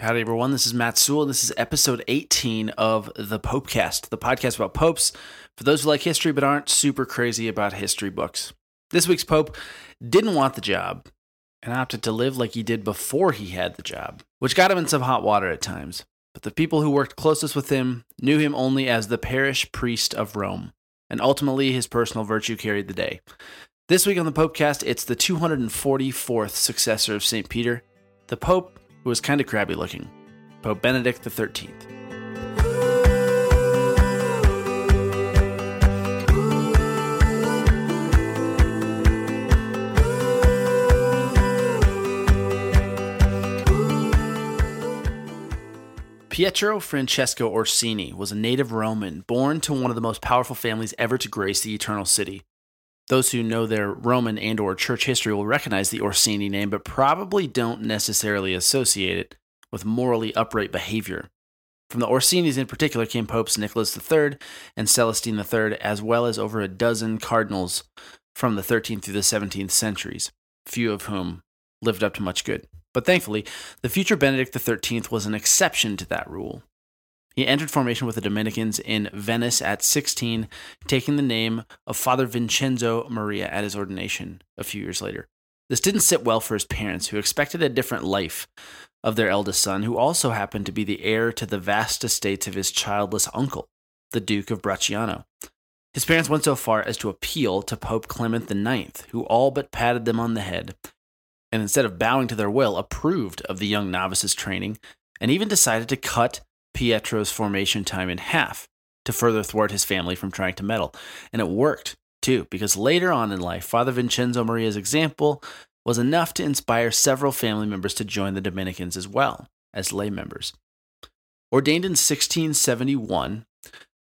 Howdy, everyone. This is Matt Sewell. This is episode 18 of the Popecast, the podcast about popes for those who like history but aren't super crazy about history books. This week's pope didn't want the job and opted to live like he did before he had the job, which got him in some hot water at times. But the people who worked closest with him knew him only as the parish priest of Rome, and ultimately his personal virtue carried the day. This week on the Popecast, it's the 244th successor of St. Peter, the Pope who was kind of crabby looking, Pope Benedict XIII. Pietro Francesco Orsini was a native Roman born to one of the most powerful families ever to grace the Eternal City. Those who know their Roman and or church history will recognize the Orsini name but probably don't necessarily associate it with morally upright behavior. From the Orsinis in particular came popes Nicholas III and Celestine III as well as over a dozen cardinals from the 13th through the 17th centuries, few of whom lived up to much good. But thankfully, the future Benedict XIII was an exception to that rule. He entered formation with the Dominicans in Venice at 16, taking the name of Father Vincenzo Maria at his ordination a few years later. This didn't sit well for his parents, who expected a different life of their eldest son, who also happened to be the heir to the vast estates of his childless uncle, the Duke of Bracciano. His parents went so far as to appeal to Pope Clement IX, who all but patted them on the head, and instead of bowing to their will, approved of the young novice's training, and even decided to cut Pietro's formation time in half to further thwart his family from trying to meddle. And it worked, too, because later on in life, Father Vincenzo Maria's example was enough to inspire several family members to join the Dominicans as well as lay members. Ordained in 1671,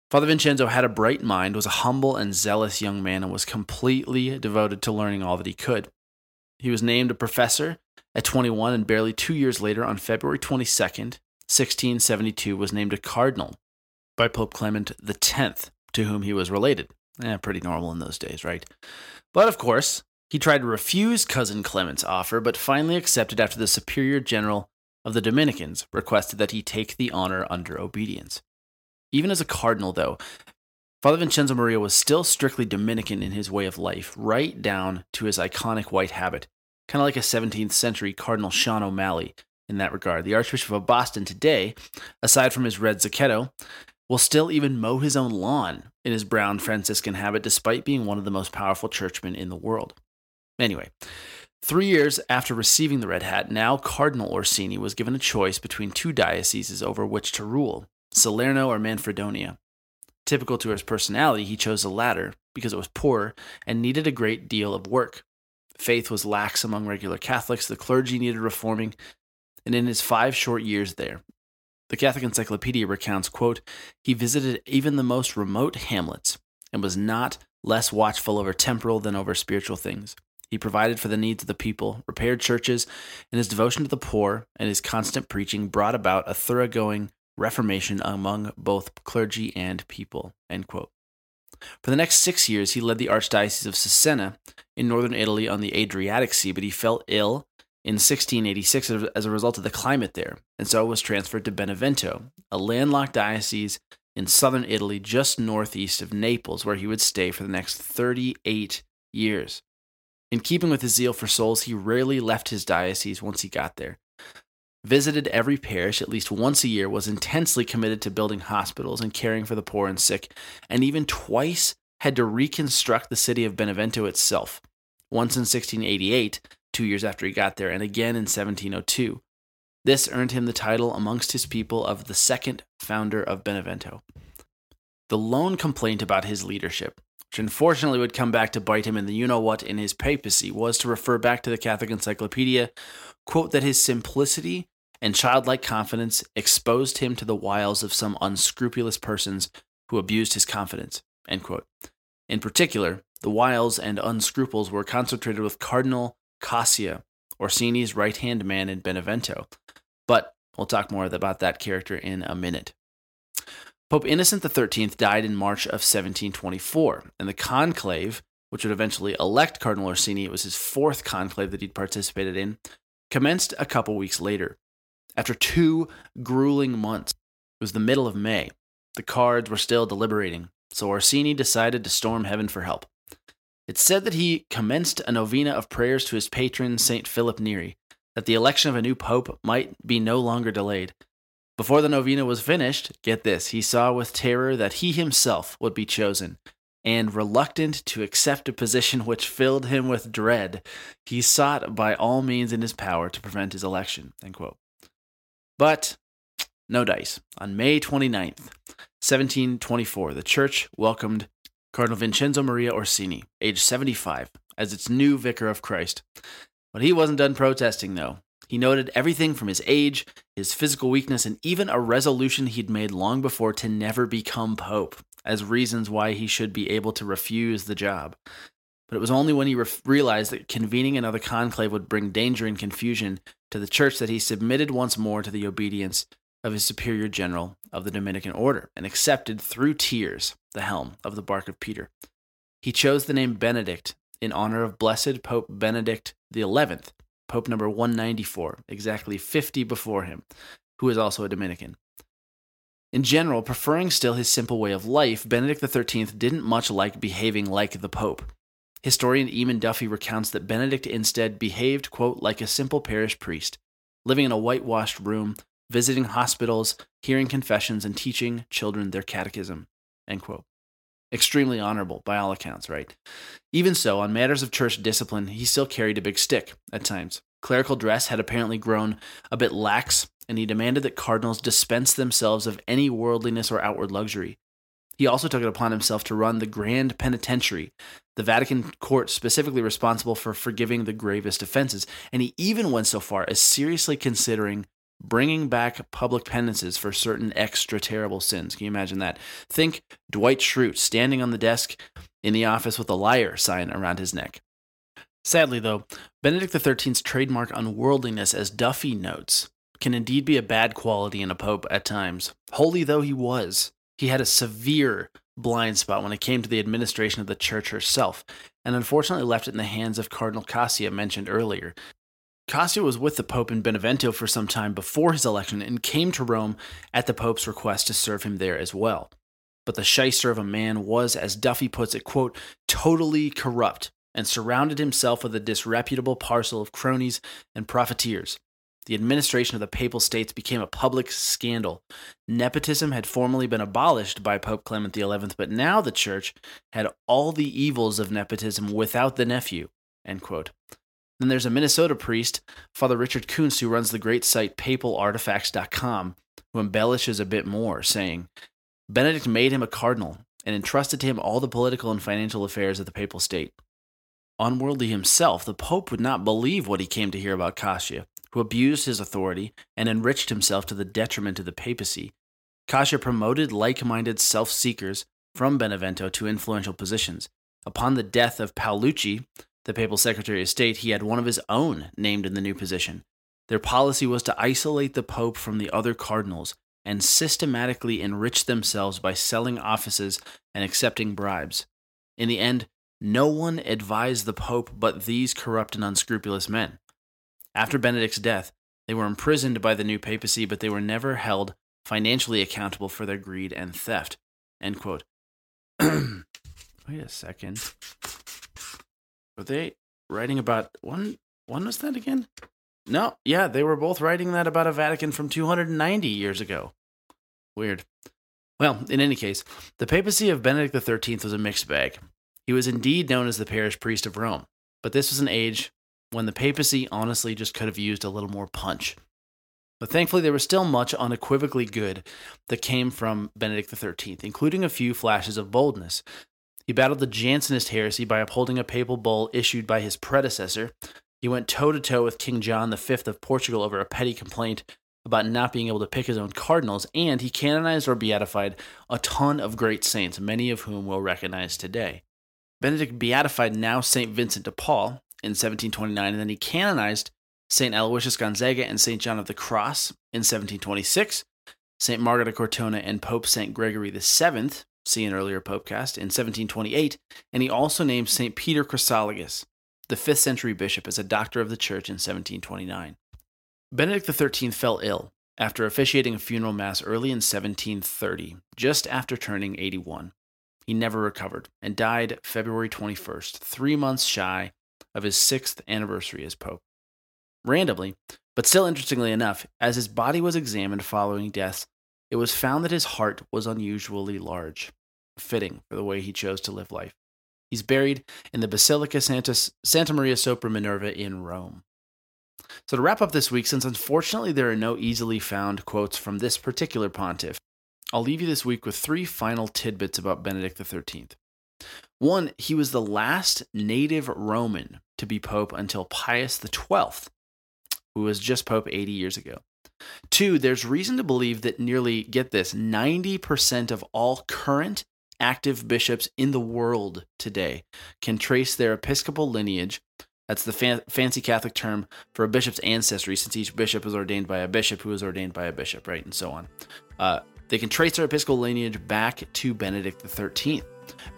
Father Vincenzo had a bright mind, was a humble and zealous young man, and was completely devoted to learning all that he could. He was named a professor at 21, and barely two years later, on February 22nd, 1672 was named a cardinal by Pope Clement X, to whom he was related. Eh, pretty normal in those days, right? But of course, he tried to refuse cousin Clement's offer, but finally accepted after the superior general of the Dominicans requested that he take the honor under obedience. Even as a cardinal, though, Father Vincenzo Maria was still strictly Dominican in his way of life, right down to his iconic white habit, kind of like a 17th century Cardinal Sean O'Malley, in that regard. The Archbishop of Boston today, aside from his red zucchetto, will still even mow his own lawn in his brown Franciscan habit, despite being one of the most powerful churchmen in the world. Anyway, three years after receiving the red hat, now Cardinal Orsini was given a choice between two dioceses over which to rule Salerno or Manfredonia. Typical to his personality, he chose the latter because it was poor and needed a great deal of work. Faith was lax among regular Catholics, the clergy needed reforming, and in his five short years there, the Catholic Encyclopedia recounts, quote, he visited even the most remote hamlets and was not less watchful over temporal than over spiritual things. He provided for the needs of the people, repaired churches, and his devotion to the poor and his constant preaching brought about a thoroughgoing reformation among both clergy and people. For the next six years, he led the Archdiocese of Cesena in northern Italy on the Adriatic Sea, but he fell ill in 1686 as a result of the climate there, and so was transferred to Benevento, a landlocked diocese in southern Italy just northeast of Naples, where he would stay for the next 38 years. In keeping with his zeal for souls, he rarely left his diocese once he got there. Visited every parish at least once a year, was intensely committed to building hospitals and caring for the poor and sick, and even twice had to reconstruct the city of Benevento itself. Once in 1688, two years after he got there, and again in 1702. This earned him the title amongst his people of the second founder of Benevento. The lone complaint about his leadership, which unfortunately would come back to bite him in the you know what in his papacy, was to refer back to the Catholic Encyclopedia, quote, that his simplicity and childlike confidence exposed him to the wiles of some unscrupulous persons who abused his confidence, end quote. In particular, the wiles and unscruples were concentrated with Cardinal Coscia, Orsini's right hand man in Benevento. But we'll talk more about that character in a minute. Pope Innocent XIII died in March of 1724, and the conclave, which would eventually elect Cardinal Orsini, it was his fourth conclave that he'd participated in, commenced a couple weeks later. After two grueling months, it was the middle of May. The cards were still deliberating, so Orsini decided to storm heaven for help. It's said that he commenced a novena of prayers to his patron, St. Philip Neri, that the election of a new pope might be no longer delayed. Before the novena was finished, get this, he saw with terror that he himself would be chosen, and reluctant to accept a position which filled him with dread, he sought by all means in his power to prevent his election. But no dice. On May 29th, 1724, the church welcomed Cardinal Vincenzo Maria Orsini, age 75, as its new vicar of Christ. But he wasn't done protesting, though. He noted everything from his age, his physical weakness, and even a resolution he'd made long before to never become pope as reasons why he should be able to refuse the job. But it was only when he re- realized that convening another conclave would bring danger and confusion to the church that he submitted once more to the obedience of his superior general of the Dominican order and accepted through tears the helm of the bark of Peter. He chose the name Benedict in honor of blessed Pope Benedict XI, Pope number 194, exactly 50 before him, who is also a Dominican. In general, preferring still his simple way of life, Benedict XIII didn't much like behaving like the Pope. Historian Eamon Duffy recounts that Benedict instead behaved, quote, like a simple parish priest, living in a whitewashed room, visiting hospitals, hearing confessions, and teaching children their catechism, end quote. Extremely honorable, by all accounts, right? Even so, on matters of church discipline, he still carried a big stick at times. Clerical dress had apparently grown a bit lax and he demanded that cardinals dispense themselves of any worldliness or outward luxury. He also took it upon himself to run the Grand Penitentiary, the Vatican court specifically responsible for forgiving the gravest offenses, and he even went so far as seriously considering bringing back public penances for certain extra terrible sins. Can you imagine that? Think Dwight Schrute standing on the desk in the office with a liar sign around his neck. Sadly, though, Benedict XIII's trademark unworldliness, as Duffy notes, can indeed be a bad quality in a pope at times. Holy though he was, he had a severe blind spot when it came to the administration of the church herself, and unfortunately left it in the hands of Cardinal Coscia mentioned earlier. Coscia was with the Pope in Benevento for some time before his election and came to Rome at the Pope's request to serve him there as well. But the shyster of a man was, as Duffy puts it, quote, totally corrupt and surrounded himself with a disreputable parcel of cronies and profiteers the administration of the Papal States became a public scandal. Nepotism had formerly been abolished by Pope Clement XI, but now the Church had all the evils of nepotism without the nephew. End quote. Then there's a Minnesota priest, Father Richard Kunst, who runs the great site papalartifacts.com, who embellishes a bit more, saying, Benedict made him a cardinal and entrusted to him all the political and financial affairs of the papal state. Unworldly himself, the Pope would not believe what he came to hear about Coscia, who abused his authority and enriched himself to the detriment of the papacy. Coscia promoted like minded self seekers from Benevento to influential positions. Upon the death of Paolucci, the papal secretary of state, he had one of his own named in the new position. Their policy was to isolate the pope from the other cardinals and systematically enrich themselves by selling offices and accepting bribes. In the end, no one advised the pope but these corrupt and unscrupulous men. After Benedict's death, they were imprisoned by the new papacy, but they were never held financially accountable for their greed and theft. End quote. Wait a second. Were they writing about one? When was that again? No, yeah, they were both writing that about a Vatican from 290 years ago. Weird. Well, in any case, the papacy of Benedict XIII was a mixed bag. He was indeed known as the parish priest of Rome, but this was an age when the papacy honestly just could have used a little more punch. But thankfully, there was still much unequivocally good that came from Benedict XIII, including a few flashes of boldness. He battled the Jansenist heresy by upholding a papal bull issued by his predecessor. He went toe to toe with King John V of Portugal over a petty complaint about not being able to pick his own cardinals, and he canonized or beatified a ton of great saints, many of whom we'll recognize today. Benedict beatified now St. Vincent de Paul, in 1729, and then he canonized St. Aloysius Gonzaga and St. John of the Cross in 1726, St. Margaret of Cortona and Pope St. Gregory VII, see an earlier popecast, in 1728, and he also named St. Peter Chrysologus, the 5th century bishop, as a doctor of the church in 1729. Benedict XIII fell ill after officiating a funeral mass early in 1730, just after turning 81. He never recovered and died February 21st, three months shy of his sixth anniversary as Pope. Randomly, but still interestingly enough, as his body was examined following death, it was found that his heart was unusually large, fitting for the way he chose to live life. He's buried in the Basilica Santa, Santa Maria Sopra Minerva in Rome. So, to wrap up this week, since unfortunately there are no easily found quotes from this particular pontiff, I'll leave you this week with three final tidbits about Benedict XIII. One, he was the last native Roman to be pope until Pius XII, who was just pope 80 years ago. Two, there's reason to believe that nearly, get this, 90% of all current active bishops in the world today can trace their episcopal lineage. That's the fan- fancy Catholic term for a bishop's ancestry, since each bishop is ordained by a bishop who is ordained by a bishop, right? And so on. Uh, they can trace their episcopal lineage back to Benedict XIII.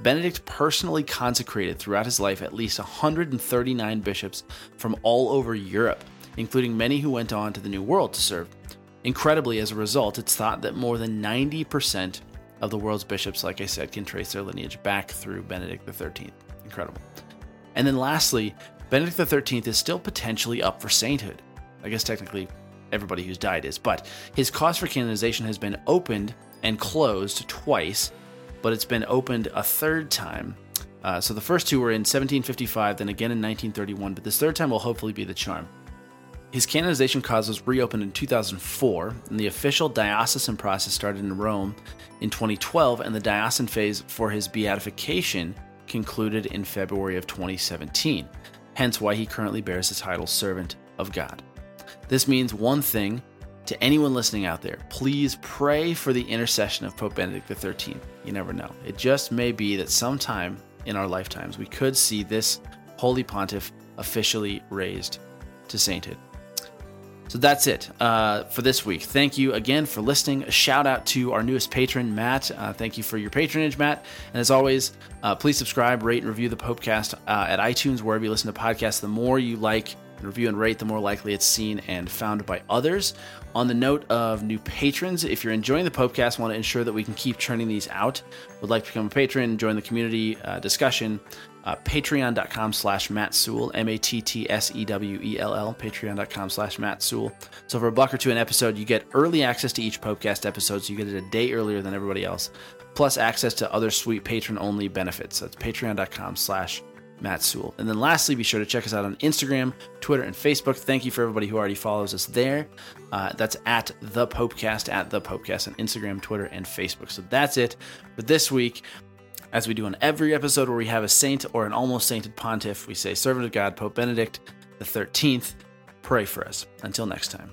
Benedict personally consecrated throughout his life at least 139 bishops from all over Europe, including many who went on to the New World to serve. Incredibly, as a result, it's thought that more than 90% of the world's bishops, like I said, can trace their lineage back through Benedict XIII. Incredible. And then lastly, Benedict XIII is still potentially up for sainthood. I guess technically everybody who's died is, but his cause for canonization has been opened and closed twice, but it's been opened a third time. Uh, so the first two were in 1755, then again in 1931, but this third time will hopefully be the charm. His canonization cause was reopened in 2004, and the official diocesan process started in Rome in 2012, and the diocesan phase for his beatification concluded in February of 2017, hence why he currently bears the title Servant of God. This means one thing to anyone listening out there please pray for the intercession of Pope Benedict XIII. You never know. It just may be that sometime in our lifetimes we could see this Holy Pontiff officially raised to sainthood. So that's it uh, for this week. Thank you again for listening. A shout out to our newest patron, Matt. Uh, thank you for your patronage, Matt. And as always, uh, please subscribe, rate, and review the Popecast uh, at iTunes, wherever you listen to podcasts. The more you like, review and rate, the more likely it's seen and found by others. On the note of new patrons, if you're enjoying the Popecast, want to ensure that we can keep churning these out, would like to become a patron, join the community uh, discussion, uh, patreon.com slash Matt Sewell, M-A-T-T-S-E-W-E-L-L, patreon.com slash Matt Sewell. So for a buck or two an episode, you get early access to each Popecast episode, so you get it a day earlier than everybody else, plus access to other sweet patron-only benefits. That's patreon.com slash Matt Sewell. And then lastly, be sure to check us out on Instagram, Twitter, and Facebook. Thank you for everybody who already follows us there. Uh, that's at the Popecast, at the Popecast on Instagram, Twitter, and Facebook. So that's it for this week. As we do on every episode where we have a saint or an almost sainted pontiff, we say, Servant of God, Pope Benedict the 13th, pray for us. Until next time.